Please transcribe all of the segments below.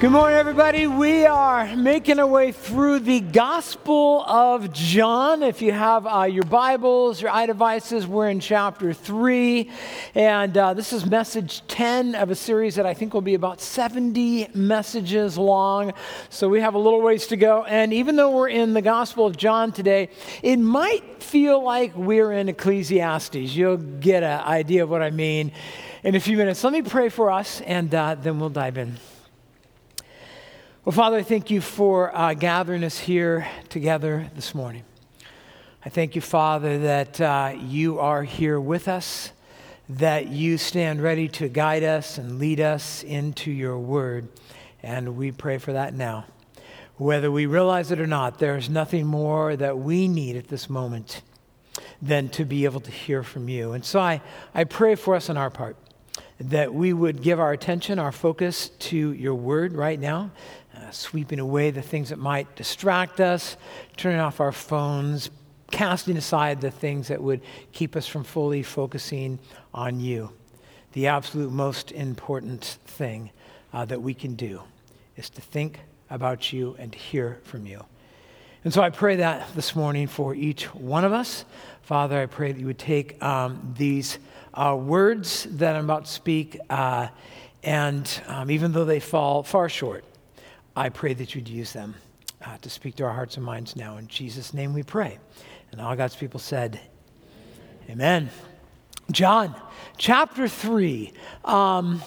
Good morning, everybody. We are making our way through the Gospel of John. If you have uh, your Bibles, your iDevices, we're in chapter 3. And uh, this is message 10 of a series that I think will be about 70 messages long. So we have a little ways to go. And even though we're in the Gospel of John today, it might feel like we're in Ecclesiastes. You'll get an idea of what I mean in a few minutes. Let me pray for us, and uh, then we'll dive in. Well, Father, I thank you for uh, gathering us here together this morning. I thank you, Father, that uh, you are here with us, that you stand ready to guide us and lead us into your word. And we pray for that now. Whether we realize it or not, there is nothing more that we need at this moment than to be able to hear from you. And so I, I pray for us on our part that we would give our attention, our focus to your word right now, uh, sweeping away the things that might distract us, turning off our phones, casting aside the things that would keep us from fully focusing on you. The absolute most important thing uh, that we can do is to think about you and to hear from you. And so I pray that this morning for each one of us. Father, I pray that you would take um, these uh, words that I'm about to speak, uh, and um, even though they fall far short, I pray that you'd use them uh, to speak to our hearts and minds now. In Jesus' name we pray. And all God's people said, Amen. John, chapter 3. Um,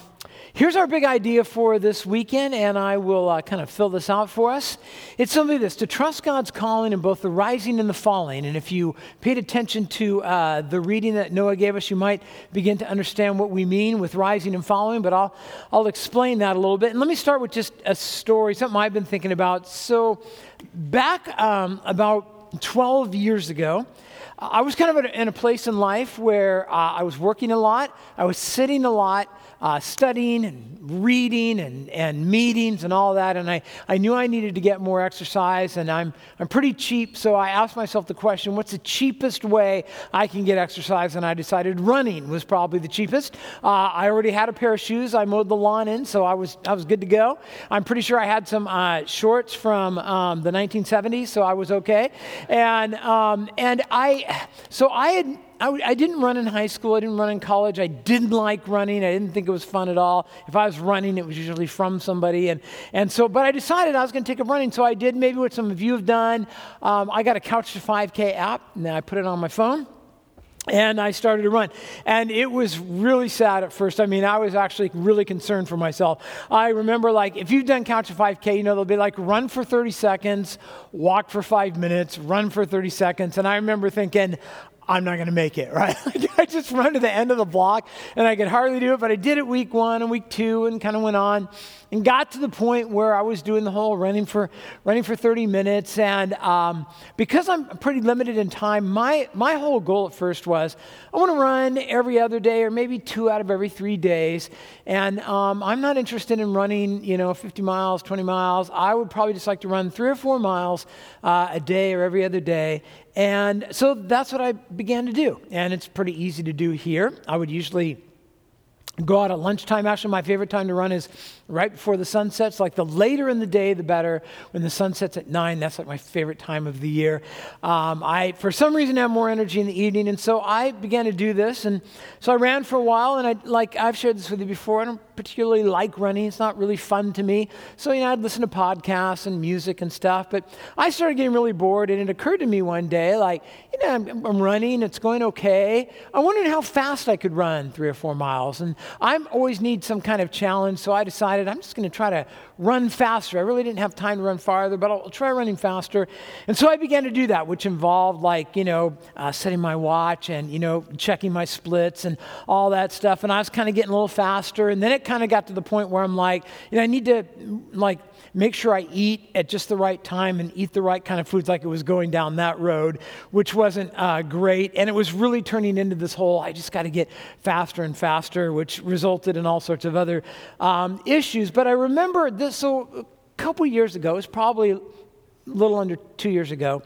Here's our big idea for this weekend, and I will uh, kind of fill this out for us. It's simply this to trust God's calling in both the rising and the falling. And if you paid attention to uh, the reading that Noah gave us, you might begin to understand what we mean with rising and falling, but I'll, I'll explain that a little bit. And let me start with just a story, something I've been thinking about. So, back um, about 12 years ago, I was kind of in a place in life where uh, I was working a lot, I was sitting a lot, uh, studying and reading and, and meetings and all that. And I, I knew I needed to get more exercise. And I'm, I'm pretty cheap. So I asked myself the question what's the cheapest way I can get exercise? And I decided running was probably the cheapest. Uh, I already had a pair of shoes I mowed the lawn in. So I was, I was good to go. I'm pretty sure I had some uh, shorts from um, the 1970s. So I was okay. And, um, and I, so I had I, I didn't run in high school. I didn't run in college. I didn't like running. I didn't think it was fun at all. If I was running, it was usually from somebody. And, and so, but I decided I was going to take up running. So I did maybe what some of you have done. Um, I got a Couch to 5K app, and I put it on my phone and I started to run. And it was really sad at first. I mean, I was actually really concerned for myself. I remember, like, if you've done Couch to 5K, you know, they'll be like, run for 30 seconds, walk for five minutes, run for 30 seconds. And I remember thinking, I'm not going to make it, right? I just run to the end of the block and I could hardly do it, but I did it week one and week two and kind of went on and got to the point where I was doing the whole running for, running for 30 minutes. And um, because I'm pretty limited in time, my, my whole goal at first was I want to run every other day or maybe two out of every three days. And um, I'm not interested in running, you know, 50 miles, 20 miles. I would probably just like to run three or four miles uh, a day or every other day. And so that's what I began to do. And it's pretty easy to do here. I would usually go out at lunchtime. Actually, my favorite time to run is right before the sun sets. Like the later in the day, the better. When the sun sets at nine, that's like my favorite time of the year. Um, I, for some reason, have more energy in the evening, and so I began to do this. And so I ran for a while, and I like I've shared this with you before. I don't particularly like running; it's not really fun to me. So you know, I'd listen to podcasts and music and stuff. But I started getting really bored, and it occurred to me one day, like you know, I'm, I'm running, it's going okay. I wondered how fast I could run three or four miles, and I always need some kind of challenge. So I decided decided I'm just going to try to run faster. I really didn't have time to run farther, but I'll try running faster. And so I began to do that, which involved like, you know, uh, setting my watch and, you know, checking my splits and all that stuff. And I was kind of getting a little faster. And then it kind of got to the point where I'm like, you know, I need to like make sure I eat at just the right time and eat the right kind of foods, like it was going down that road, which wasn't uh, great. And it was really turning into this whole I just got to get faster and faster, which resulted in all sorts of other um, issues. But I remember this, so a couple years ago, it was probably a little under two years ago.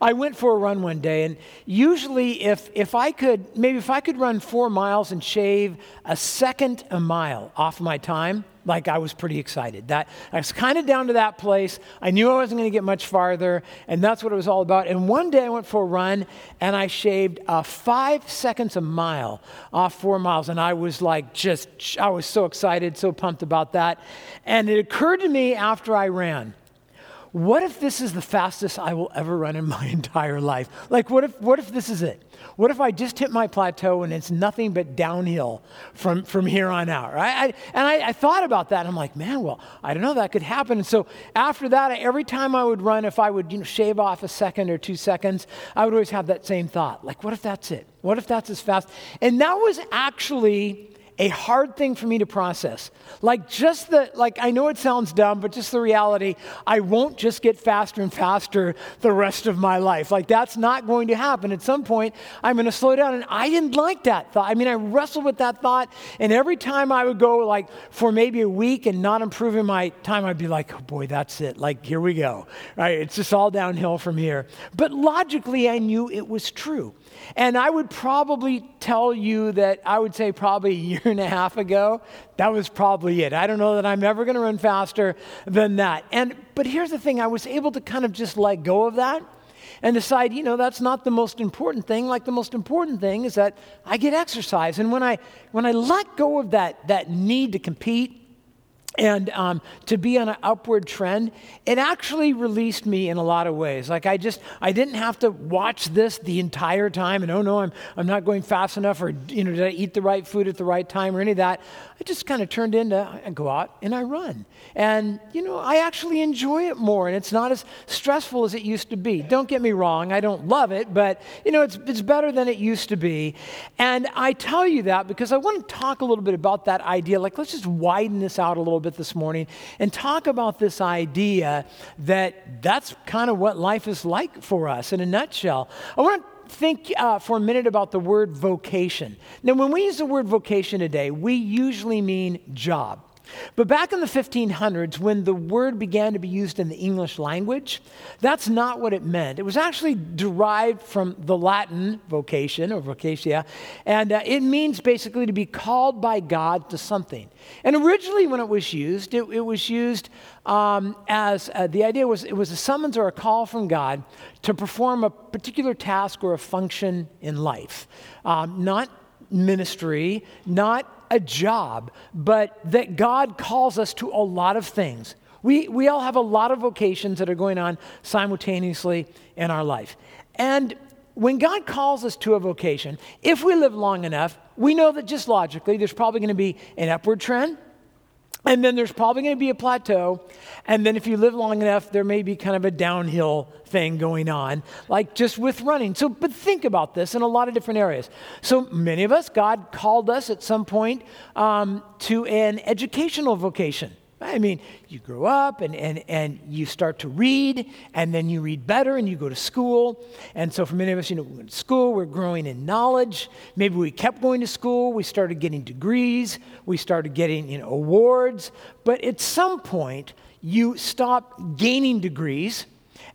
I went for a run one day, and usually, if, if I could, maybe if I could run four miles and shave a second a mile off my time, like I was pretty excited. That I was kind of down to that place. I knew I wasn't going to get much farther, and that's what it was all about. And one day I went for a run, and I shaved uh, five seconds a mile off four miles, and I was like, just I was so excited, so pumped about that. And it occurred to me after I ran what if this is the fastest I will ever run in my entire life? Like, what if, what if this is it? What if I just hit my plateau and it's nothing but downhill from, from here on out, right? I, and I, I, thought about that. I'm like, man, well, I don't know, that could happen. And so after that, every time I would run, if I would you know, shave off a second or two seconds, I would always have that same thought. Like, what if that's it? What if that's as fast? And that was actually a hard thing for me to process. Like, just the, like, I know it sounds dumb, but just the reality, I won't just get faster and faster the rest of my life. Like, that's not going to happen. At some point, I'm going to slow down. And I didn't like that thought. I mean, I wrestled with that thought. And every time I would go, like, for maybe a week and not improving my time, I'd be like, oh boy, that's it. Like, here we go. Right? It's just all downhill from here. But logically, I knew it was true. And I would probably tell you that I would say probably a year and a half ago, that was probably it. I don't know that I'm ever going to run faster than that. And but here's the thing, I was able to kind of just let go of that and decide, you know, that's not the most important thing. Like the most important thing is that I get exercise. And when I when I let go of that that need to compete and um, to be on an upward trend it actually released me in a lot of ways. Like i just i didn't have to watch this the entire time and oh no i'm, I'm not going fast enough or you know did i eat the right food at the right time or any of that. I just kind of turned into i go out and i run. And you know i actually enjoy it more and it's not as stressful as it used to be. Don't get me wrong i don't love it but you know it's, it's better than it used to be. And i tell you that because i want to talk a little bit about that idea. Like let's just widen this out a little bit this morning and talk about this idea that that's kind of what life is like for us in a nutshell. I want to think uh, for a minute about the word vocation. Now, when we use the word vocation today, we usually mean job. But back in the 1500s, when the word began to be used in the English language, that's not what it meant. It was actually derived from the Latin vocation or vocatia, and uh, it means basically to be called by God to something. And originally, when it was used, it, it was used um, as uh, the idea was it was a summons or a call from God to perform a particular task or a function in life, um, not ministry, not a job, but that God calls us to a lot of things. We, we all have a lot of vocations that are going on simultaneously in our life. And when God calls us to a vocation, if we live long enough, we know that just logically there's probably going to be an upward trend and then there's probably going to be a plateau. And then if you live long enough, there may be kind of a downhill thing going on, like just with running. So, but think about this in a lot of different areas. So, many of us, God called us at some point um, to an educational vocation. I mean, you grow up and, and, and you start to read, and then you read better and you go to school. And so, for many of us, you know, we went to school, we're growing in knowledge. Maybe we kept going to school, we started getting degrees, we started getting you know, awards. But at some point, you stop gaining degrees.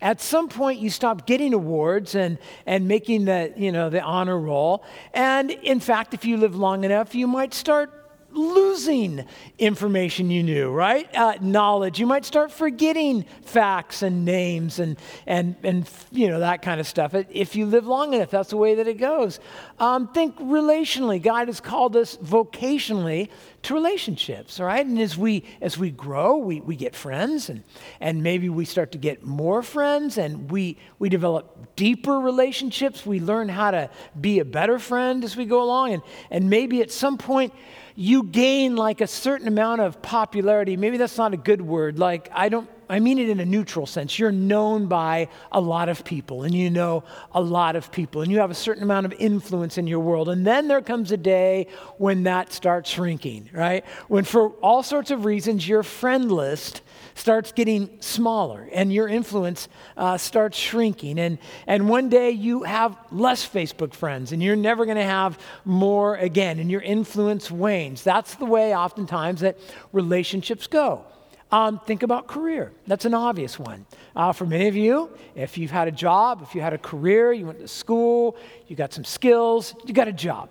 At some point, you stop getting awards and, and making the, you know, the honor roll. And in fact, if you live long enough, you might start losing information you knew, right? Uh, knowledge. You might start forgetting facts and names and, and, and, you know, that kind of stuff. If you live long enough, that's the way that it goes. Um, think relationally. God has called us vocationally to relationships, right? And as we, as we grow, we, we get friends and, and maybe we start to get more friends and we, we develop deeper relationships. We learn how to be a better friend as we go along. And, and maybe at some point, you gain like a certain amount of popularity. Maybe that's not a good word. Like, I don't, I mean it in a neutral sense. You're known by a lot of people, and you know a lot of people, and you have a certain amount of influence in your world. And then there comes a day when that starts shrinking, right? When, for all sorts of reasons, your friend list starts getting smaller and your influence uh, starts shrinking. And, and one day you have less Facebook friends and you're never going to have more again, and your influence wanes. That's the way, oftentimes, that relationships go. Um, think about career. That's an obvious one. Uh, for many of you, if you've had a job, if you had a career, you went to school, you got some skills, you got a job.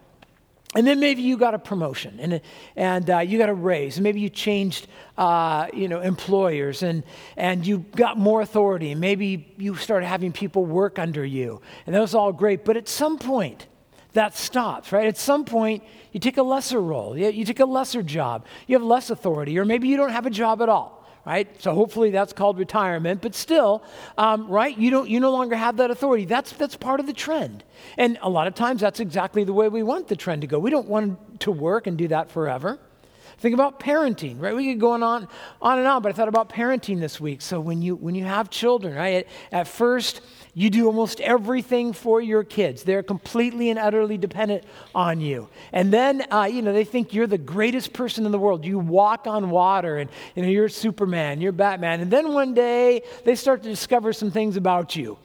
And then maybe you got a promotion and, and uh, you got a raise, and maybe you changed uh, you know, employers and, and you got more authority, and maybe you started having people work under you. And that was all great. But at some point, that stops, right? At some point, you take a lesser role, you, you take a lesser job, you have less authority, or maybe you don't have a job at all right? So hopefully that's called retirement, but still, um, right? You don't, you no longer have that authority. That's that's part of the trend, and a lot of times that's exactly the way we want the trend to go. We don't want to work and do that forever. Think about parenting, right? We could go on, on and on, but I thought about parenting this week. So when you when you have children, right? At, at first, you do almost everything for your kids. They're completely and utterly dependent on you. And then, uh, you know, they think you're the greatest person in the world. You walk on water and, you know, you're Superman, you're Batman. And then one day, they start to discover some things about you.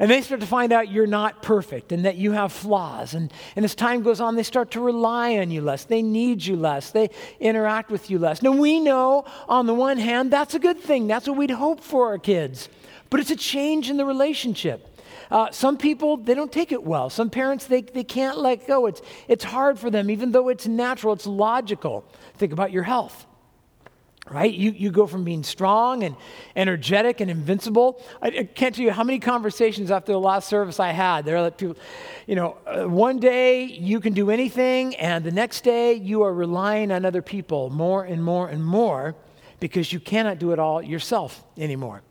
And they start to find out you're not perfect and that you have flaws. And, and as time goes on, they start to rely on you less. They need you less. They interact with you less. Now, we know on the one hand, that's a good thing. That's what we'd hope for our kids but it's a change in the relationship. Uh, some people, they don't take it well. Some parents, they, they can't let go. It's, it's hard for them, even though it's natural, it's logical. Think about your health, right? You, you go from being strong and energetic and invincible. I, I can't tell you how many conversations after the last service I had. There are like people, you know, uh, one day you can do anything, and the next day you are relying on other people more and more and more because you cannot do it all yourself anymore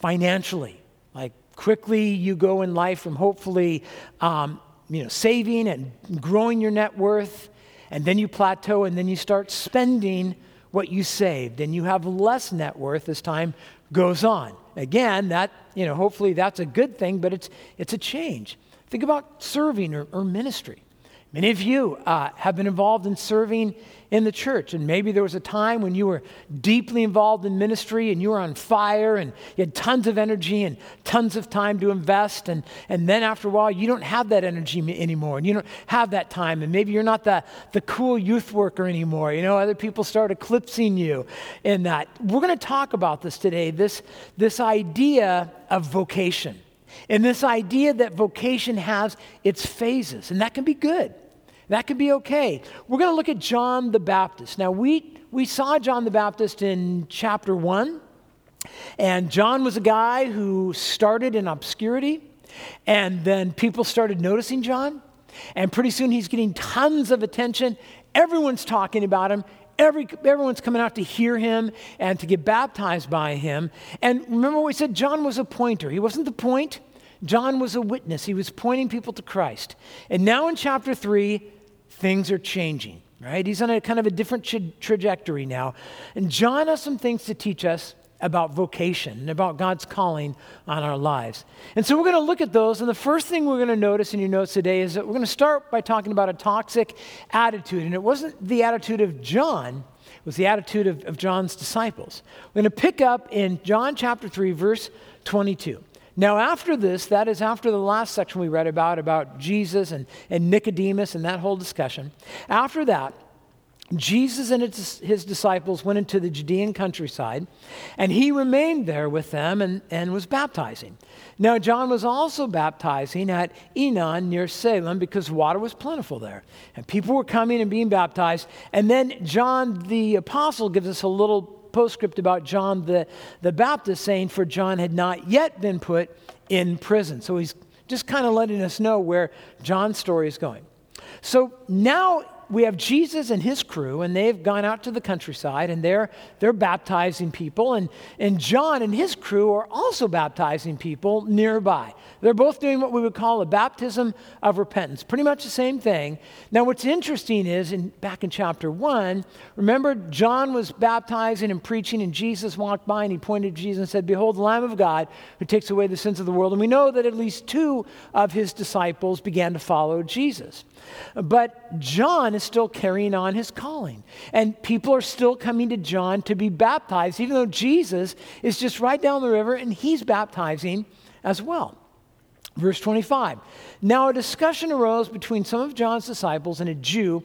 financially. Like quickly you go in life from hopefully um, you know, saving and growing your net worth, and then you plateau and then you start spending what you saved, and you have less net worth as time goes on. Again, that, you know, hopefully that's a good thing, but it's, it's a change. Think about serving or, or ministry. Many of you uh, have been involved in serving in the church, and maybe there was a time when you were deeply involved in ministry and you were on fire and you had tons of energy and tons of time to invest. And, and then after a while, you don't have that energy anymore and you don't have that time. And maybe you're not the, the cool youth worker anymore. You know, other people start eclipsing you in that. We're going to talk about this today this, this idea of vocation. And this idea that vocation has its phases, and that can be good. That can be okay. We're going to look at John the Baptist. Now, we, we saw John the Baptist in chapter 1, and John was a guy who started in obscurity, and then people started noticing John, and pretty soon he's getting tons of attention. Everyone's talking about him. Every, everyone's coming out to hear him and to get baptized by him. And remember we said? John was a pointer. He wasn't the point, John was a witness. He was pointing people to Christ. And now in chapter 3, things are changing, right? He's on a kind of a different tra- trajectory now. And John has some things to teach us about vocation and about God's calling on our lives. And so we're going to look at those. And the first thing we're going to notice in your notes today is that we're going to start by talking about a toxic attitude. And it wasn't the attitude of John, it was the attitude of, of John's disciples. We're going to pick up in John chapter 3, verse 22. Now, after this, that is after the last section we read about, about Jesus and, and Nicodemus and that whole discussion. After that, Jesus and his, disciples went into the Judean countryside, and he remained there with them and, and was baptizing. Now, John was also baptizing at Aenon near Salim because water was plentiful there. And people were coming and being baptized. And then John the apostle gives us a little postscript about John the, the Baptist saying, For John had not yet been put in prison. So he's just kind of letting us know where John's story is going. So now we have Jesus and his crew, and they've gone out to the countryside and they're, they're baptizing people. And, and John and his crew are also baptizing people nearby. They're both doing what we would call a baptism of repentance, pretty much the same thing. Now, what's interesting is, in, back in chapter 1, remember John was baptizing and preaching, and Jesus walked by and he pointed to Jesus and said, Behold, the Lamb of God who takes away the sins of the world. And we know that at least two of his disciples began to follow Jesus. But John is still carrying on his calling. And people are still coming to John to be baptized, even though Jesus is just right down the river and he's baptizing as well. Verse 25. Now a discussion arose between some of John's disciples and a Jew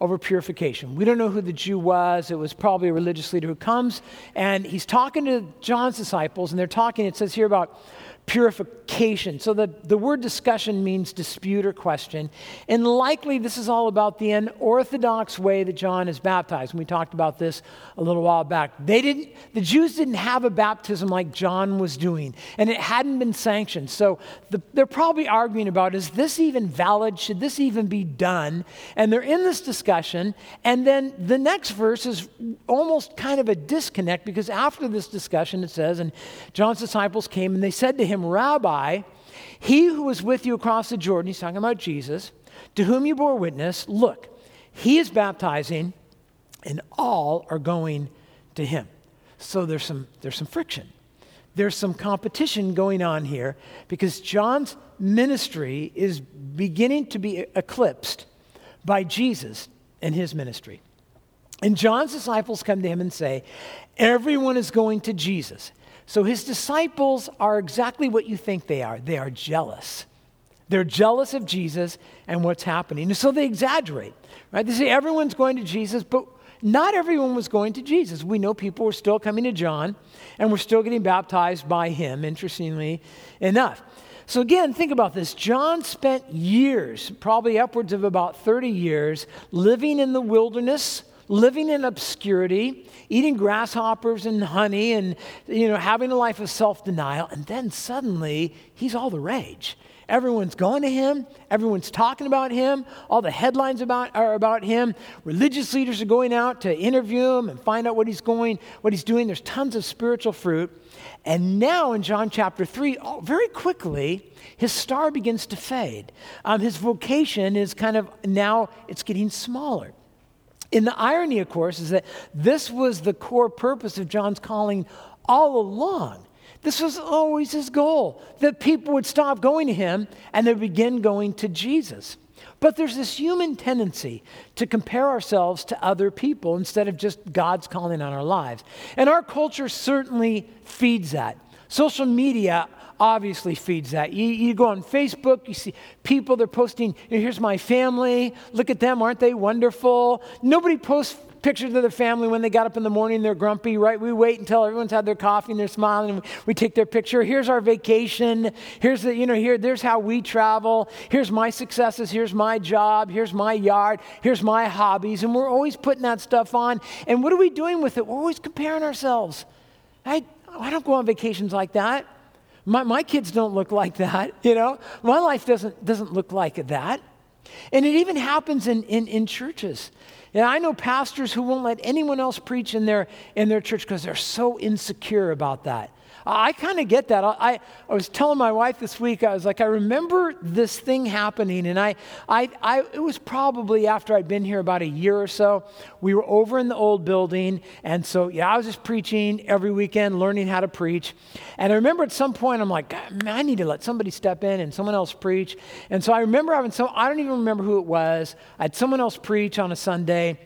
over purification. We don't know who the Jew was. It was probably a religious leader who comes and he's talking to John's disciples, and they're talking, it says here, about purification. So the, the word discussion means dispute or question. And likely this is all about the unorthodox way that John is baptized. And we talked about this a little while back. They didn't, the Jews didn't have a baptism like John was doing, and it hadn't been sanctioned. So the, they're probably arguing about is this even valid? Should this even be done? And they're in this discussion. And then the next verse is almost kind of a disconnect because after this discussion, it says, and John's disciples came and they said to him, him, Rabbi, he who was with you across the Jordan, he's talking about Jesus, to whom you bore witness, look, he is baptizing, and all are going to him. So there's some, there's some friction. There's some competition going on here because John's ministry is beginning to be eclipsed by Jesus and his ministry. And John's disciples come to him and say, Everyone is going to Jesus. So his disciples are exactly what you think they are. They are jealous. They're jealous of Jesus and what's happening. And so they exaggerate, right? They say everyone's going to Jesus, but not everyone was going to Jesus. We know people were still coming to John and were still getting baptized by him, interestingly enough. So, again, think about this. John spent years, probably upwards of about 30 years, living in the wilderness, living in obscurity, eating grasshoppers and honey and you know having a life of self-denial and then suddenly he's all the rage. Everyone's going to him everyone's talking about him all the headlines about are about him. Religious leaders are going out to interview him and find out what he's going what he's doing. There's tons of spiritual fruit. And now in john chapter 3 very quickly his star begins to fade. Um, his vocation is kind of now it's getting smaller and the irony, of course, is that this was the core purpose of John's calling all along. This was always his goal that people would stop going to him and they begin going to Jesus. But there's this human tendency to compare ourselves to other people instead of just God's calling on our lives. And our culture certainly feeds that. Social media obviously feeds that. You, you go on Facebook, you see people, they're posting, here's my family, look at them, aren't they wonderful? Nobody posts pictures of their family when they got up in the morning, they're grumpy, right? We wait until everyone's had their coffee and they're smiling and we take their picture. Here's our vacation. Here's the, you know, here, there's how we travel. Here's my successes. Here's my job. Here's my yard. Here's my hobbies. And we're always putting that stuff on. And what are we doing with it? We're always comparing ourselves. I, I don't go on vacations like that. My, my kids don't look like that, you know? My life doesn't, doesn't look like that. And it even happens in, in, in churches. And I know pastors who won't let anyone else preach in their, in their church because they're so insecure about that. I kind of get that. I, I was telling my wife this week, I was like, I remember this thing happening, and I, I, I, it was probably after I'd been here about a year or so. We were over in the old building, and so, yeah, I was just preaching every weekend, learning how to preach. And I remember at some point, I'm like, man, I need to let somebody step in and someone else preach. And so I remember having some, I don't even remember who it was. I had someone else preach on a Sunday.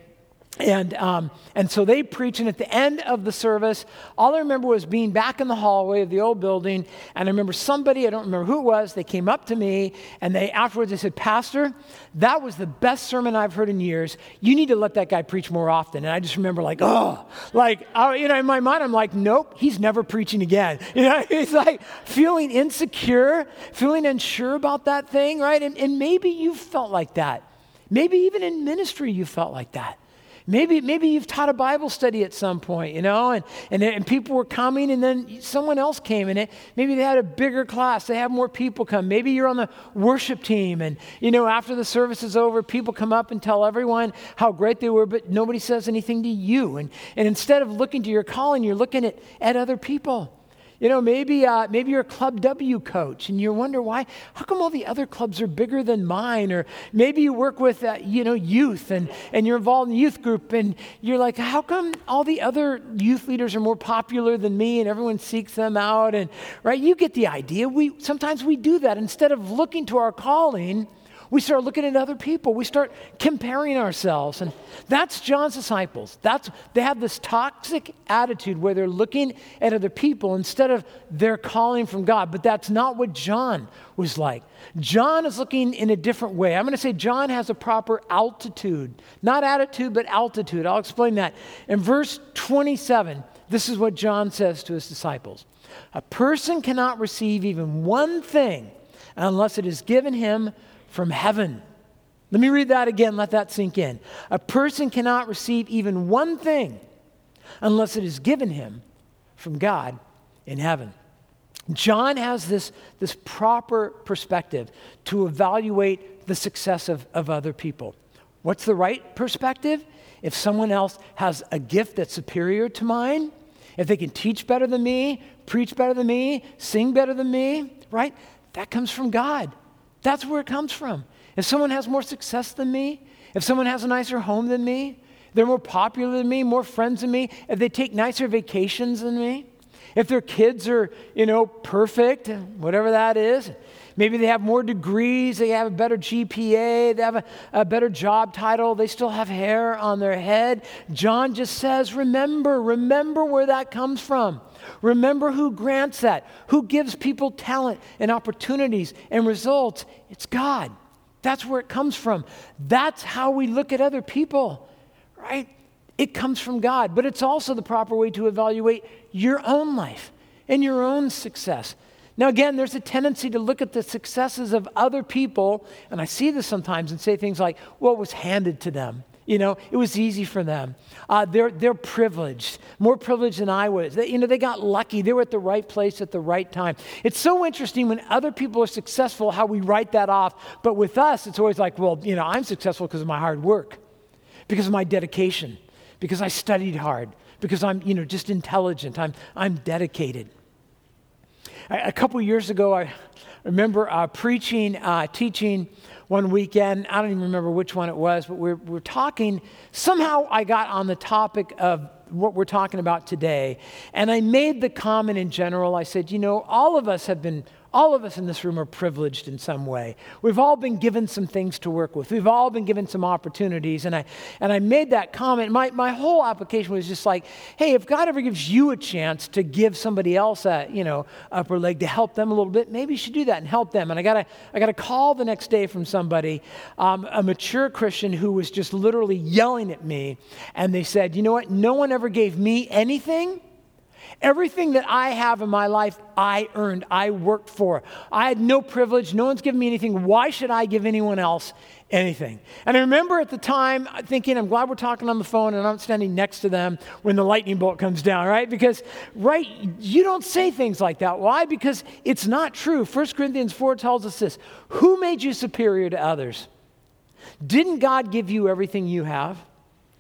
And, um, and so they preach, and at the end of the service, all I remember was being back in the hallway of the old building. And I remember somebody, I don't remember who it was, they came up to me, and they afterwards they said, Pastor, that was the best sermon I've heard in years. You need to let that guy preach more often. And I just remember, like, oh, like, oh, you know, in my mind, I'm like, nope, he's never preaching again. You know, it's like feeling insecure, feeling unsure about that thing, right? And, and maybe you felt like that. Maybe even in ministry, you felt like that. Maybe, maybe you've taught a Bible study at some point, you know, and, and, and people were coming and then someone else came and it, maybe they had a bigger class, they have more people come. Maybe you're on the worship team and, you know, after the service is over, people come up and tell everyone how great they were, but nobody says anything to you. And, and instead of looking to your calling, you're looking at, at other people. You know, maybe, uh, maybe you're a Club W coach and you wonder why, how come all the other clubs are bigger than mine? Or maybe you work with, uh, you know, youth and, and you're involved in youth group and you're like, how come all the other youth leaders are more popular than me and everyone seeks them out? And, right, you get the idea. We, sometimes we do that. Instead of looking to our calling, we start looking at other people. We start comparing ourselves. And that's John's disciples. That's, they have this toxic attitude where they're looking at other people instead of their calling from God. But that's not what John was like. John is looking in a different way. I'm going to say John has a proper altitude, not attitude, but altitude. I'll explain that. In verse 27, this is what John says to his disciples A person cannot receive even one thing unless it is given him from heaven. Let me read that again, let that sink in. A person cannot receive even one thing unless it is given him from God in heaven. John has this, this proper perspective to evaluate the success of, of other people. What's the right perspective? If someone else has a gift that's superior to mine, if they can teach better than me, preach better than me, sing better than me, right? That comes from God. That's where it comes from. If someone has more success than me, if someone has a nicer home than me, they're more popular than me, more friends than me, if they take nicer vacations than me, if their kids are, you know, perfect, whatever that is, maybe they have more degrees, they have a better GPA, they have a, a, better job title, they still have hair on their head. John just says, remember, remember where that comes from. Remember who grants that, who gives people talent and opportunities and results. It's God. That's where it comes from. That's how we look at other people, right? It comes from God, but it's also the proper way to evaluate your own life and your own success. Now, again, there's a tendency to look at the successes of other people, and I see this sometimes, and say things like, well, it was handed to them. You know, it was easy for them. Uh, they're, they're privileged, more privileged than I was. They, you know, they got lucky. They were at the right place at the right time. It's so interesting when other people are successful how we write that off. But with us, it's always like, well, you know, I'm successful because of my hard work, because of my dedication, because I studied hard, because I'm, you know, just intelligent. I'm, I'm dedicated. A, a couple years ago, I remember uh, preaching, uh, teaching one weekend. I don't even remember which one it was, but we're, we're talking. Somehow I got on the topic of what we're talking about today. And I made the comment in general. I said, you know, all of us have been all of us in this room are privileged in some way. We've all been given some things to work with. We've all been given some opportunities. And I, and I made that comment. My, my whole application was just like, hey, if God ever gives you a chance to give somebody else a, you know, upper leg to help them a little bit, maybe you should do that and help them. And I got a, I got a call the next day from somebody, um, a mature Christian who was just literally yelling at me. And they said, you know what? No one ever gave me anything Everything that I have in my life, I earned, I worked for. I had no privilege. No one's given me anything. Why should I give anyone else anything? And I remember at the time thinking, I'm glad we're talking on the phone and I'm standing next to them when the lightning bolt comes down, right? Because, right, you don't say things like that. Why? Because it's not true. 1 Corinthians 4 tells us this Who made you superior to others? Didn't God give you everything you have?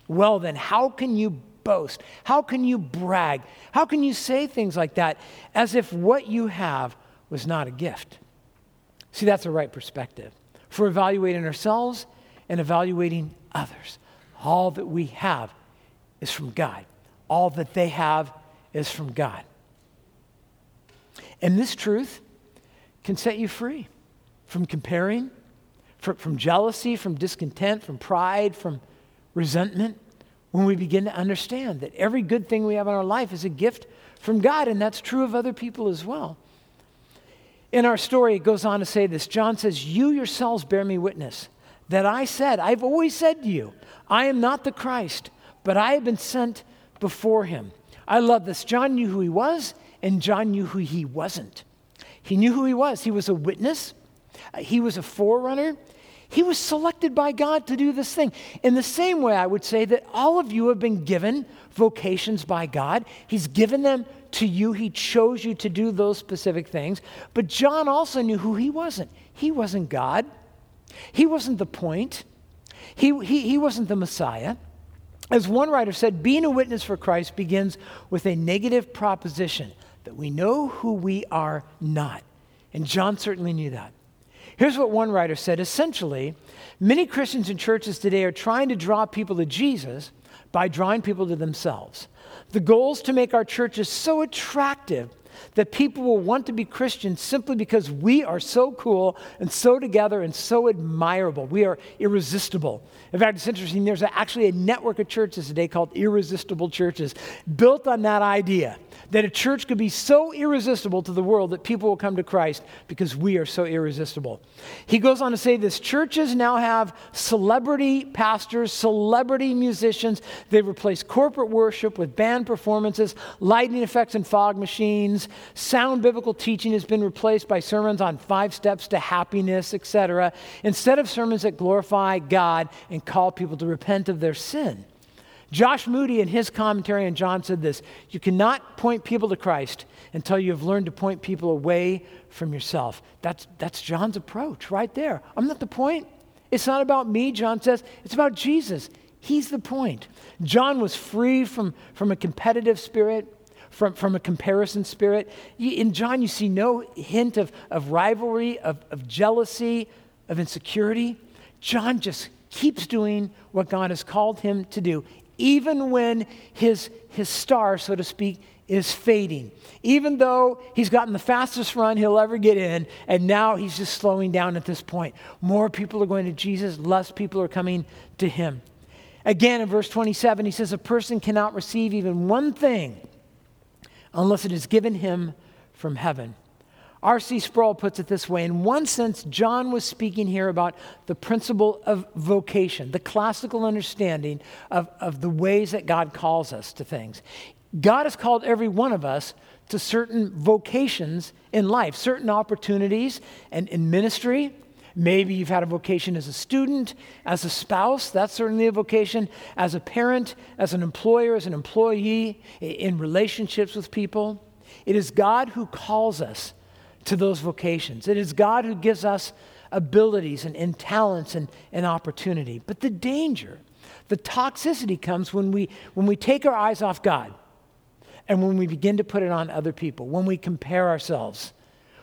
Well, then, how can you boast? How can you brag? How can you say things like that as if what you have was not a gift? See, that's the right perspective for evaluating ourselves and evaluating others. All that we have is from God, all that they have is from God. And this truth can set you free from comparing, from, from jealousy, from discontent, from pride, from resentment when we begin to understand that every good thing we have in our life is a gift from God, and that's true of other people as well. In our story, it goes on to say this John says, You yourselves bear me witness that I said, I've always said to you, I am not the Christ, but I have been sent before him. I love this. John knew who he was, and John knew who he wasn't. He knew who he was. He was a witness, he was a forerunner, he was selected by God to do this thing. In the same way, I would say that all of you have been given vocations by God. He's given them to you, He chose you to do those specific things. But John also knew who he wasn't. He wasn't God, he wasn't the point, he, he, he wasn't the Messiah. As one writer said, being a witness for Christ begins with a negative proposition that we know who we are not. And John certainly knew that. Here's what one writer said essentially, many Christians and churches today are trying to draw people to Jesus by drawing people to themselves. The goal is to make our churches so attractive that people will want to be Christians simply because we are so cool and so together and so admirable. We are irresistible. In fact, it's interesting, there's actually a network of churches today called Irresistible Churches, built on that idea that a church could be so irresistible to the world that people will come to Christ because we are so irresistible. He goes on to say this churches now have celebrity pastors, celebrity musicians. They've replaced corporate worship with band performances, lighting effects, and fog machines. Sound biblical teaching has been replaced by sermons on five steps to happiness, etc., instead of sermons that glorify God and call people to repent of their sin. Josh Moody, in his commentary on John, said this You cannot point people to Christ until you have learned to point people away from yourself. That's, that's John's approach right there. I'm not the point. It's not about me, John says, it's about Jesus. He's the point. John was free from, from a competitive spirit, from, from a comparison spirit. In John, you see no hint of, of rivalry, of, of jealousy, of insecurity. John just keeps doing what God has called him to do, even when his, his star, so to speak, is fading. Even though he's gotten the fastest run he'll ever get in, and now he's just slowing down at this point. More people are going to Jesus, less people are coming to him. Again, in verse 27, he says, A person cannot receive even one thing unless it is given him from heaven. R.C. Sproul puts it this way In one sense, John was speaking here about the principle of vocation, the classical understanding of, of the ways that God calls us to things. God has called every one of us to certain vocations in life, certain opportunities and in ministry. Maybe you've had a vocation as a student, as a spouse, that's certainly a vocation, as a parent, as an employer, as an employee, in relationships with people. It is God who calls us to those vocations. It is God who gives us abilities and, and talents and, and opportunity. But the danger, the toxicity comes when we, when we take our eyes off God and when we begin to put it on other people, when we compare ourselves,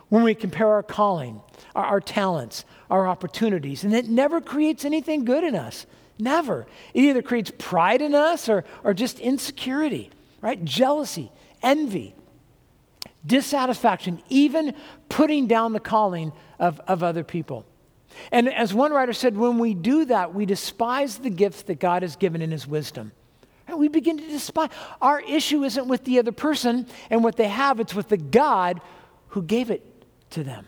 when we compare our calling, our, our talents, our opportunities, and it never creates anything good in us. Never. It either creates pride in us or, or just insecurity, right? Jealousy, envy, dissatisfaction, even putting down the calling of, of other people. And as one writer said, when we do that, we despise the gifts that God has given in His wisdom. And we begin to despise. Our issue isn't with the other person and what they have, it's with the God who gave it to them.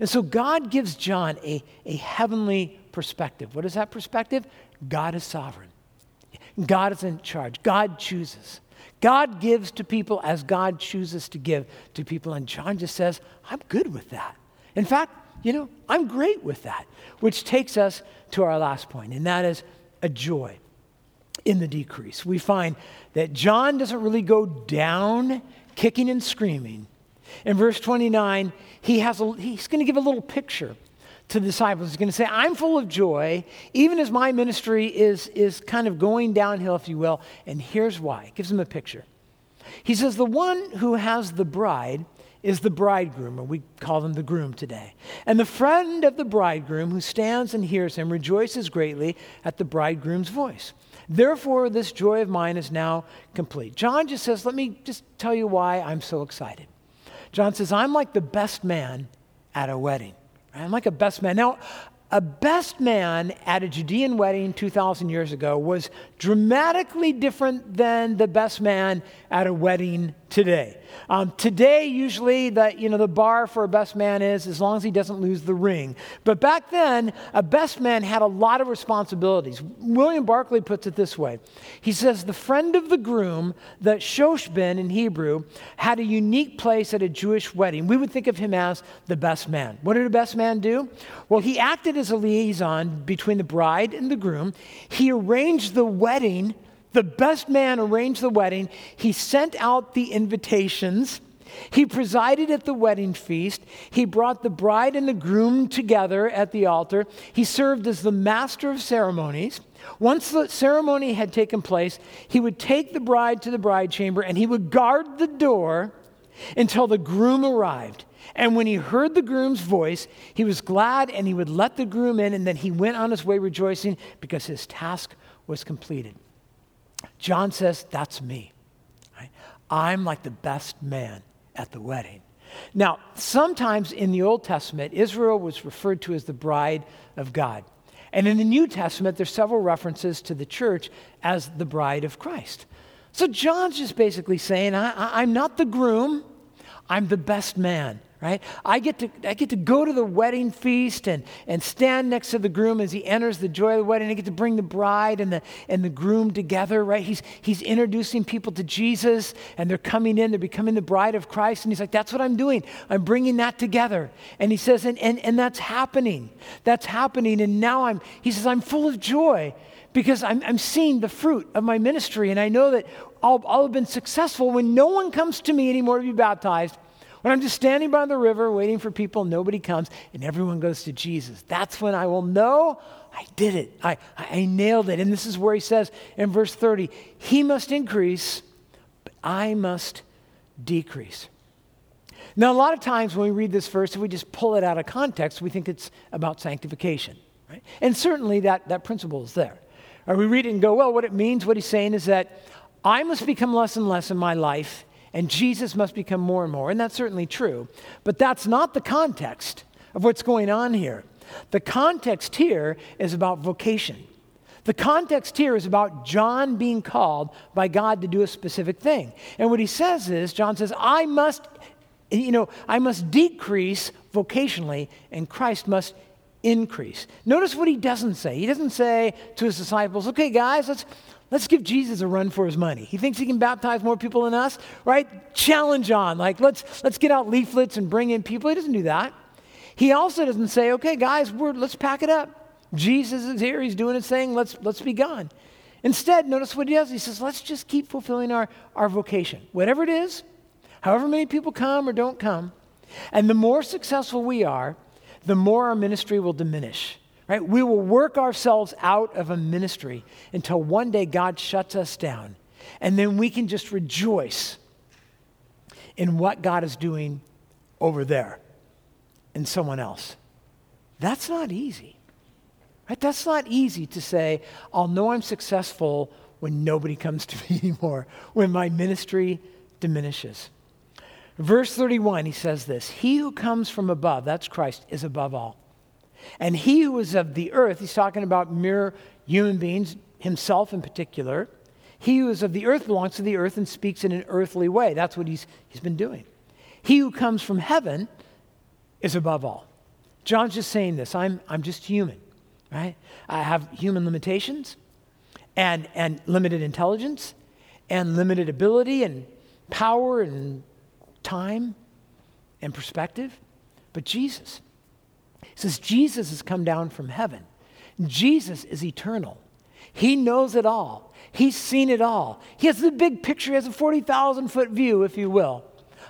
And so God gives John a, a heavenly perspective. What is that perspective? God is sovereign, God is in charge, God chooses. God gives to people as God chooses to give to people. And John just says, I'm good with that. In fact, you know, I'm great with that. Which takes us to our last point, and that is a joy in the decrease. We find that John doesn't really go down kicking and screaming. In verse 29, he has a, he's going to give a little picture to the disciples. He's going to say, I'm full of joy, even as my ministry is, is kind of going downhill, if you will. And here's why. He gives them a picture. He says, The one who has the bride is the bridegroom, or we call them the groom today. And the friend of the bridegroom who stands and hears him rejoices greatly at the bridegroom's voice. Therefore, this joy of mine is now complete. John just says, Let me just tell you why I'm so excited. John says, I'm like the best man at a wedding. I'm like a best man. Now, a best man at a Judean wedding 2,000 years ago was dramatically different than the best man at a wedding today. Um, today, usually, the, you know, the bar for a best man is as long as he doesn't lose the ring. But back then, a best man had a lot of responsibilities. William Barclay puts it this way He says, The friend of the groom, the shoshben in Hebrew, had a unique place at a Jewish wedding. We would think of him as the best man. What did a best man do? Well, he acted as a liaison between the bride and the groom, he arranged the wedding the best man arranged the wedding. He sent out the invitations. He presided at the wedding feast. He brought the bride and the groom together at the altar. He served as the master of ceremonies. Once the ceremony had taken place, he would take the bride to the bride chamber and he would guard the door until the groom arrived. And when he heard the groom's voice, he was glad and he would let the groom in, and then he went on his way rejoicing because his task was completed. John says, That's me. Right? I'm like the best man at the wedding. Now, sometimes in the Old Testament, Israel was referred to as the bride of God. And in the New Testament, there's several references to the church as the bride of Christ. So John's just basically saying, I, am not the groom, I'm the best man. Right? I get to, I get to go to the wedding feast and, and stand next to the groom as he enters the joy of the wedding. I get to bring the bride and the, and the groom together, right? He's, he's introducing people to Jesus and they're coming in, they're becoming the bride of Christ. And he's like, that's what I'm doing. I'm bringing that together. And he says, and, and, and that's happening. That's happening. And now I'm, he says, I'm full of joy because I'm, I'm seeing the fruit of my ministry. And I know that I'll, I'll have been successful when no one comes to me anymore to be baptized when I'm just standing by the river waiting for people, nobody comes, and everyone goes to Jesus. That's when I will know I did it. I, I nailed it. And this is where he says in verse 30 He must increase, but I must decrease. Now, a lot of times when we read this verse, if we just pull it out of context, we think it's about sanctification. Right? And certainly that, that principle is there. Or we read it and go, well, what it means, what he's saying is that I must become less and less in my life and Jesus must become more and more. And that's certainly true. But that's not the context of what's going on here. The context here is about vocation. The context here is about John being called by God to do a specific thing. And what he says is, John says, I must, you know, I must decrease vocationally, and Christ must increase. Notice what he doesn't say. He doesn't say to his disciples, okay, guys, let's, Let's give Jesus a run for his money. He thinks he can baptize more people than us, right? Challenge on. Like, let's, let's get out leaflets and bring in people. He doesn't do that. He also doesn't say, okay, guys, we're, let's pack it up. Jesus is here. He's doing his thing. Let's, let's be gone. Instead, notice what he does. He says, let's just keep fulfilling our, our vocation. Whatever it is, however many people come or don't come. And the more successful we are, the more our ministry will diminish. Right? We will work ourselves out of a ministry until one day God shuts us down. And then we can just rejoice in what God is doing over there in someone else. That's not easy. Right? That's not easy to say, I'll know I'm successful when nobody comes to me anymore, when my ministry diminishes. Verse 31, he says this He who comes from above, that's Christ, is above all. And he who is of the earth, he's talking about mere human beings, himself in particular. He who is of the earth belongs to the earth and speaks in an earthly way. That's what he's, he's been doing. He who comes from heaven is above all. John's just saying this I'm, I'm just human, right? I have human limitations and, and limited intelligence and limited ability and power and time and perspective. But Jesus, he says, Jesus has come down from heaven. Jesus is eternal. He knows it all. He's seen it all. He has the big picture, he has a 40,000 foot view, if you will,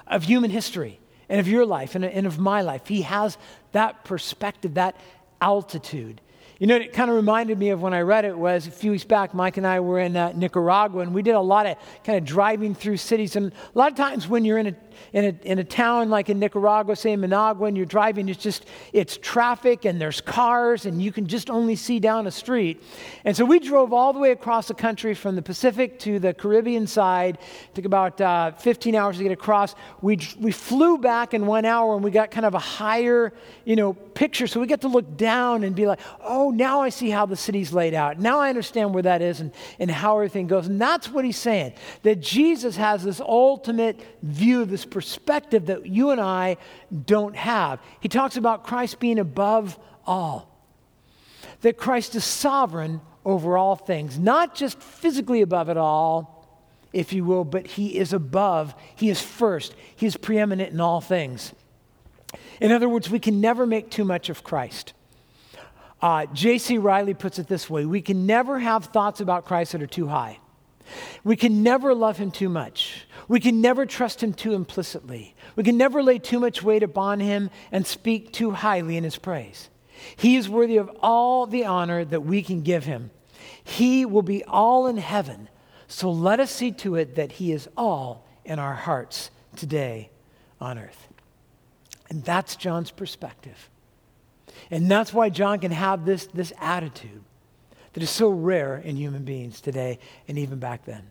of human history and of your life and, and of my life. He has that perspective, that altitude. You know, it kind of reminded me of when I read it was a few weeks back, Mike and I were in uh, Nicaragua, and we did a lot of kind of driving through cities. And a lot of times when you're in a, in a, in a town like in Nicaragua, say Managua, and you're driving, it's just, it's traffic and there's cars, and you can just only see down a street. And so we drove all the way across the country from the Pacific to the Caribbean side. It took about uh, 15 hours to get across. We, we flew back in one hour, and we got kind of a higher, you know, picture. So we get to look down and be like, oh, now I see how the city's laid out. Now I understand where that is and, and how everything goes. And that's what he's saying that Jesus has this ultimate view, this perspective that you and I don't have. He talks about Christ being above all, that Christ is sovereign over all things, not just physically above it all. If you will, but he is above, he is first, he is preeminent in all things. In other words, we can never make too much of Christ. Uh, J.C. Ryle puts it this way We can never have thoughts about Christ that are too high. We can never love him too much. We can never trust him too implicitly. We can never lay too much weight upon him and speak too highly in his praise. He is worthy of all the honor that we can give him. He will be all in heaven. So let us see to it that he is all in our hearts today on earth. And that's John's perspective. And that's why John can have this, this attitude that is so rare in human beings today and even back then.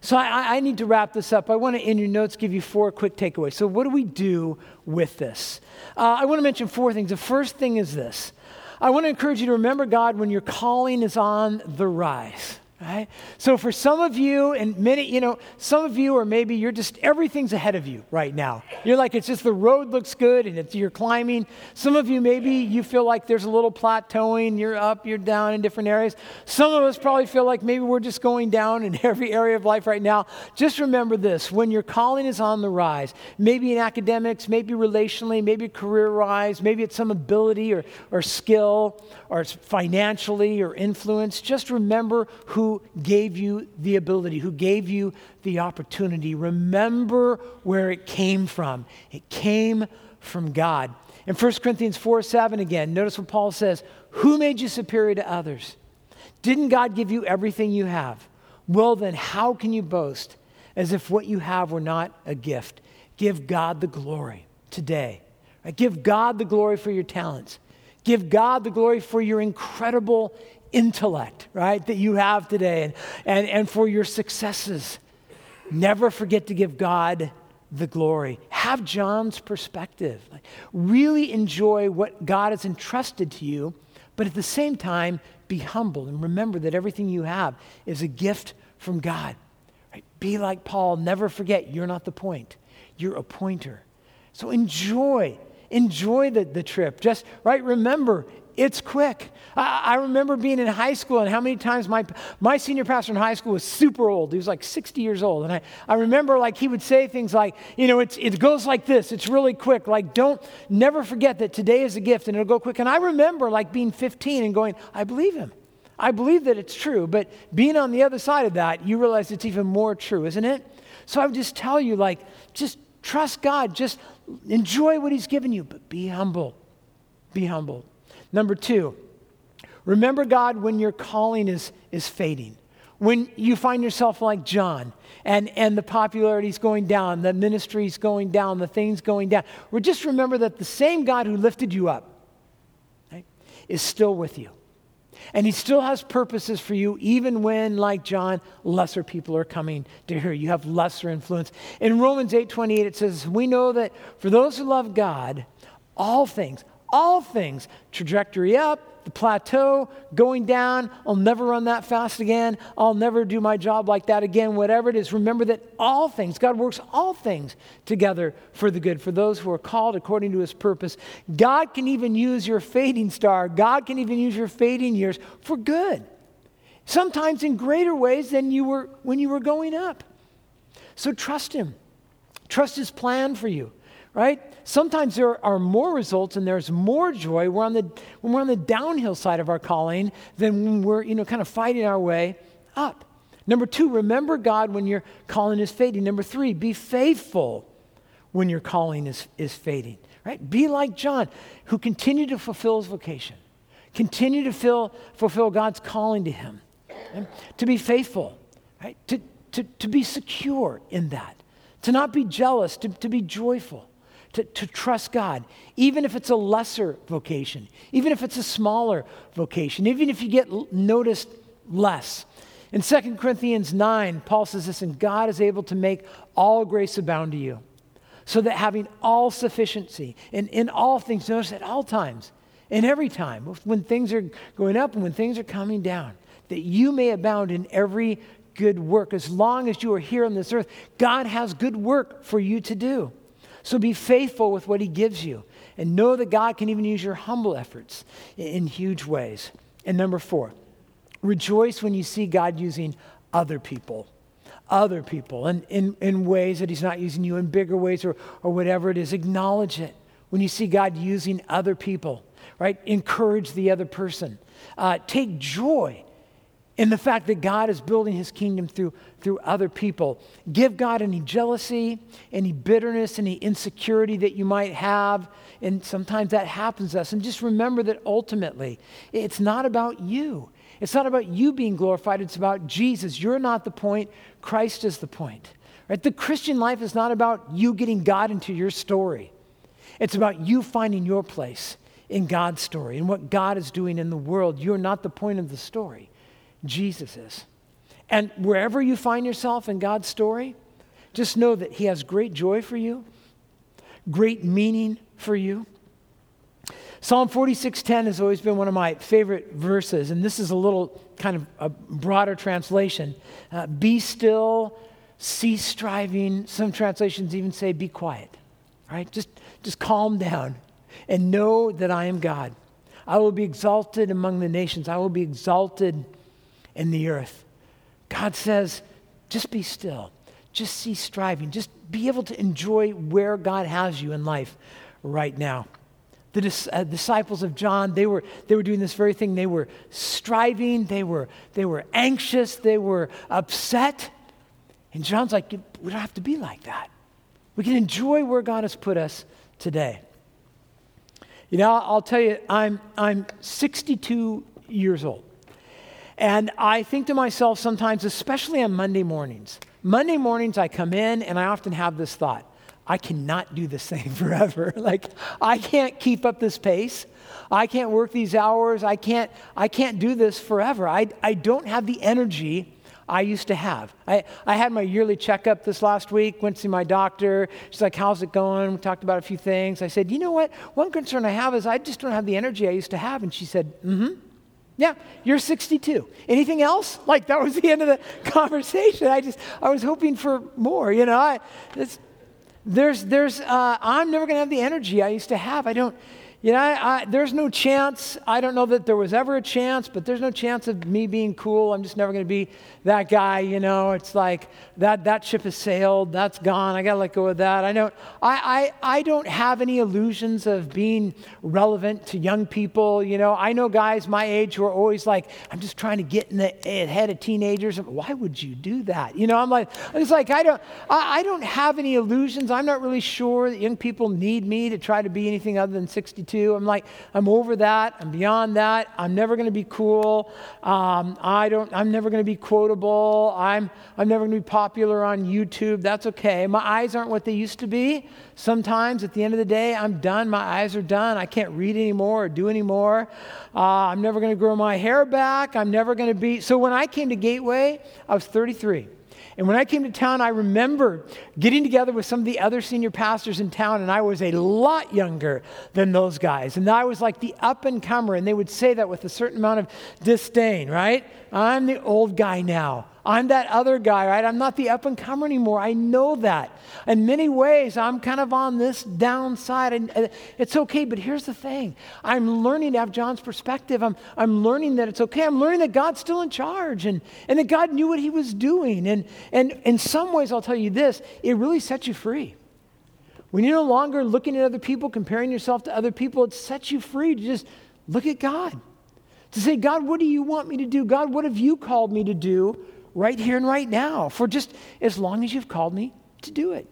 So I, I, need to wrap this up. I want to, in your notes, give you four quick takeaways. So, what do we do with this? Uh, I want to mention four things. The first thing is this I want to encourage you to remember God when your calling is on the rise. Right? So for some of you, and many, you know, some of you, or maybe you're just everything's ahead of you right now. You're like it's just the road looks good, and it's, you're climbing. Some of you maybe you feel like there's a little plateauing. You're up, you're down in different areas. Some of us probably feel like maybe we're just going down in every area of life right now. Just remember this: when your calling is on the rise, maybe in academics, maybe relationally, maybe career-wise, maybe it's some ability or or skill, or it's financially or influence. Just remember who gave you the ability, who gave you the opportunity. Remember where it came from. It came from God. In 1 Corinthians 4 7 again, notice what Paul says Who made you superior to others? Didn't God give you everything you have? Well, then, how can you boast as if what you have were not a gift? Give God the glory today. Right? Give God the glory for your talents. Give God the glory for your incredible intellect, right, that you have today and, and, and for your successes. Never forget to give God the glory. Have John's perspective. Like, really enjoy what God has entrusted to you, but at the same time, be humble and remember that everything you have is a gift from God. Right? Be like Paul. Never forget you're not the point, you're a pointer. So enjoy. Enjoy the, the trip. Just, right? Remember, it's quick. I, I, remember being in high school and how many times my, my senior pastor in high school was super old. He was like 60 years old. And I, I remember like he would say things like, you know, it's, it goes like this. It's really quick. Like don't, never forget that today is a gift and it'll go quick. And I remember like being 15 and going, I believe him. I believe that it's true. But being on the other side of that, you realize it's even more true, isn't it? So I would just tell you like, just trust God. Just enjoy what he's given you, but be humble. Be humble. Number two, remember God when your calling is, is fading. When you find yourself like John and, and the popularity is going down, the ministry is going down, the things going down. Well, just remember that the same God who lifted you up right, is still with you. And he still has purposes for you, even when, like John, lesser people are coming to hear you. have lesser influence. In Romans 8 28, it says, We know that for those who love God, all things, all things trajectory up, the plateau, going down. I'll never run that fast again. I'll never do my job like that again, whatever it is. Remember that all things, God works all things together for the good, for those who are called according to his purpose. God can even use your fading star, God can even use your fading years for good. Sometimes in greater ways than you were when you were going up. So trust him. Trust his plan for you right? Sometimes there are more results and there's more joy we're on the, when we're on the downhill side of our calling than when we're, you know, kind of fighting our way up. Number two, remember God when your calling is fading. Number three, be faithful when your calling is, is fading, right? Be like John, who continued to fulfill his vocation, continue to fill, fulfill God's calling to him, right? to be faithful, right? To, to, to be secure in that, to not be jealous, to, to be joyful to, to trust God, even if it's a lesser vocation, even if it's a smaller vocation, even if you get noticed less. In 2 Corinthians 9, Paul says this, and God is able to make all grace abound to you, so that having all sufficiency in, in all things, notice at all times, in every time, when things are going up and when things are coming down, that you may abound in every good work. As long as you are here on this earth, God has good work for you to do. So be faithful with what He gives you and know that God can even use your humble efforts in huge ways. And number four, rejoice when you see God using other people. Other people and in, in ways that He's not using you in bigger ways or, or whatever it is. Acknowledge it when you see God using other people, right? Encourage the other person. Uh, take joy in the fact that God is building his kingdom through, through other people. Give God any jealousy, any bitterness, any insecurity that you might have. And sometimes that happens to us. And just remember that ultimately, it's not about you. It's not about you being glorified, it's about Jesus. You're not the point, Christ is the point. Right? The Christian life is not about you getting God into your story. It's about you finding your place in God's story and what God is doing in the world. You're not the point of the story. Jesus is. And wherever you find yourself in God's story, just know that He has great joy for you, great meaning for you. Psalm 46:10 has always been one of my favorite verses, and this is a little kind of a broader translation. Uh, be still, cease striving. Some translations even say be quiet. Right? Just, just calm down and know that I am God. I will be exalted among the nations. I will be exalted in the earth. God says, just be still. Just cease striving. Just be able to enjoy where God has you in life right now the dis- uh, disciples of John, they were, they were doing this very thing. They were striving, they were, they were anxious, they were upset. And John's like, we don't have to be like that. We can enjoy where God has put us today. You know, I'll tell you, I'm, I'm 62 years old. And I think to myself sometimes, especially on Monday mornings, Monday mornings I come in and I often have this thought I cannot do this thing forever. like, I can't keep up this pace. I can't work these hours. I can't, I can't do this forever. I, I don't have the energy I used to have. I, I had my yearly checkup this last week, went to see my doctor. She's like, How's it going? We talked about a few things. I said, You know what? One concern I have is I just don't have the energy I used to have. And she said, Mm hmm. Yeah, you're 62. Anything else? Like that was the end of the conversation. I just I was hoping for more. You know, I, there's, there's, uh, I'm never going to have the energy I used to have. I don't, you know, I, I, there's no chance. I don't know that there was ever a chance, but there's no chance of me being cool. I'm just never going to be that guy, you know. It's like that, that ship has sailed. That's gone. I got to let go of that. I don't, I, I, I don't have any illusions of being relevant to young people. You know, I know guys my age who are always like, I'm just trying to get in the head of teenagers. Why would you do that? You know, I'm like, it's like, I don't, I, I don't have any illusions. I'm not really sure that young people need me to try to be anything other than 62. I'm like, I'm over that. I'm beyond that. I'm never going to be cool. Um, I don't, I'm never going to be quotable. I'm, I'm never going to be popular on YouTube. That's okay. My eyes aren't what they used to be. Sometimes at the end of the day, I'm done. My eyes are done. I can't read anymore or do anymore. Uh, I'm never going to grow my hair back. I'm never going to be. So when I came to Gateway, I was 33. And when I came to town, I remember getting together with some of the other senior pastors in town, and I was a lot younger than those guys. And I was like the up and comer, and they would say that with a certain amount of disdain, right? I'm the old guy now. I'm that other guy, right? I'm not the up and comer anymore. I know that. In many ways, I'm kind of on this downside. And uh, it's okay, but here's the thing I'm learning to have John's perspective. I'm, I'm learning that it's okay. I'm learning that God's still in charge and, and that God knew what he was doing. And, and in some ways, I'll tell you this it really sets you free. When you're no longer looking at other people, comparing yourself to other people, it sets you free to just look at God. To say, God, what do you want me to do? God, what have you called me to do? Right here and right now for just as long as you've called me to do it.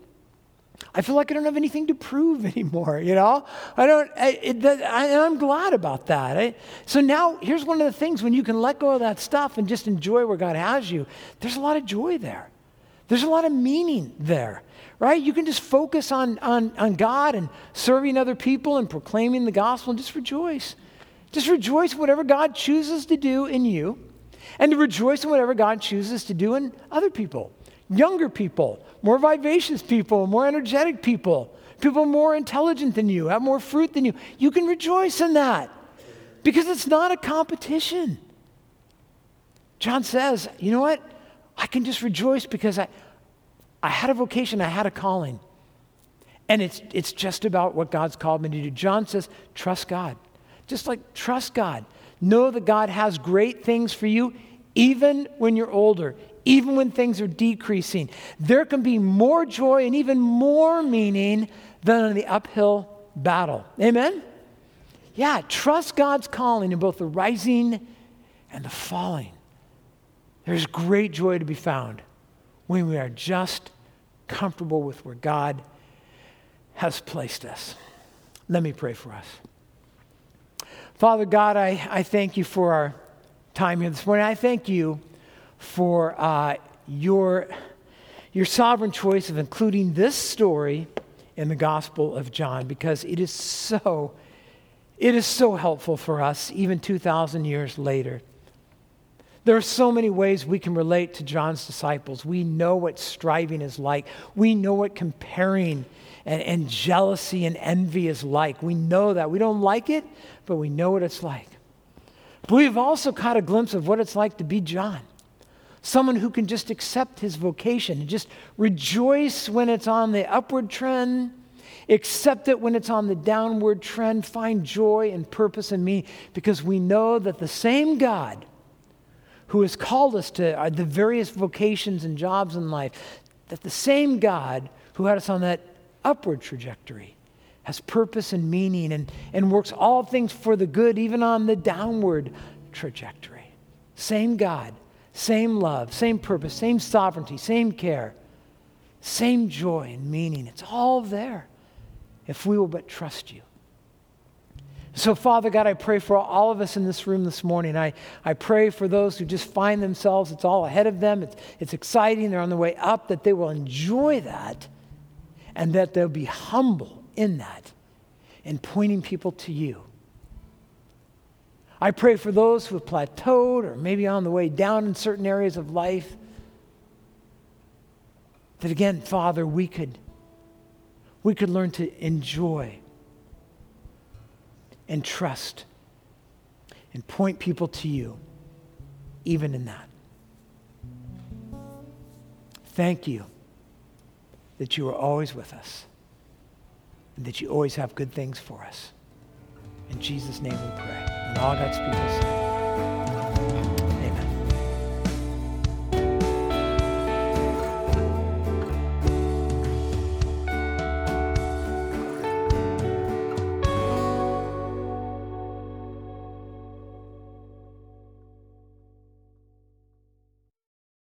I feel like I don't have anything to prove anymore, you know? I don't, I, it, I, and I'm glad about that. I, so now, here's one of the things when you can let go of that stuff and just enjoy where God has you, there's a lot of joy there. There's a lot of meaning there, right? You can just focus on, on, on God and serving other people and proclaiming the gospel and just rejoice. Just rejoice whatever God chooses to do in you and to rejoice in whatever God chooses to do in other people younger people, more vivacious people, more energetic people, people more intelligent than you, have more fruit than you. You can rejoice in that because it's not a competition. John says, you know what? I can just rejoice because I, I had a vocation, I had a calling. And it's, it's just about what God's called me to do. John says, trust God. Just like trust God. Know that God has great things for you, even when you're older, even when things are decreasing. There can be more joy and even more meaning than in the uphill battle. Amen? Yeah, trust God's calling in both the rising and the falling. There's great joy to be found when we are just comfortable with where God has placed us. Let me pray for us. Father God, I, I thank you for our time here this morning. I thank you for uh, your, your sovereign choice of including this story in the Gospel of John because it is so, it is so helpful for us even 2,000 years later. There are so many ways we can relate to John's disciples. We know what striving is like. We know what comparing and, and jealousy and envy is like. We know that. We don't like it, but we know what it's like. But we've also caught a glimpse of what it's like to be John someone who can just accept his vocation and just rejoice when it's on the upward trend, accept it when it's on the downward trend, find joy and purpose in me because we know that the same God who has called us to uh, the various vocations and jobs in life, that the same God who had us on that upward trajectory has purpose and meaning and, and works all things for the good, even on the downward trajectory. Same God, same love, same purpose, same sovereignty, same care, same joy and meaning. It's all there if we will but trust you. So, Father God, I pray for all of us in this room this morning. I, I pray for those who just find themselves, it's all ahead of them, it's, it's exciting, they're on the way up, that they will enjoy that and that they'll be humble in that and pointing people to you. I pray for those who have plateaued or maybe on the way down in certain areas of life. That again, Father, we could, we could learn to enjoy and trust and point people to you, even in that. Thank you that you are always with us and that you always have good things for us. In Jesus' name we pray. And all God's people say,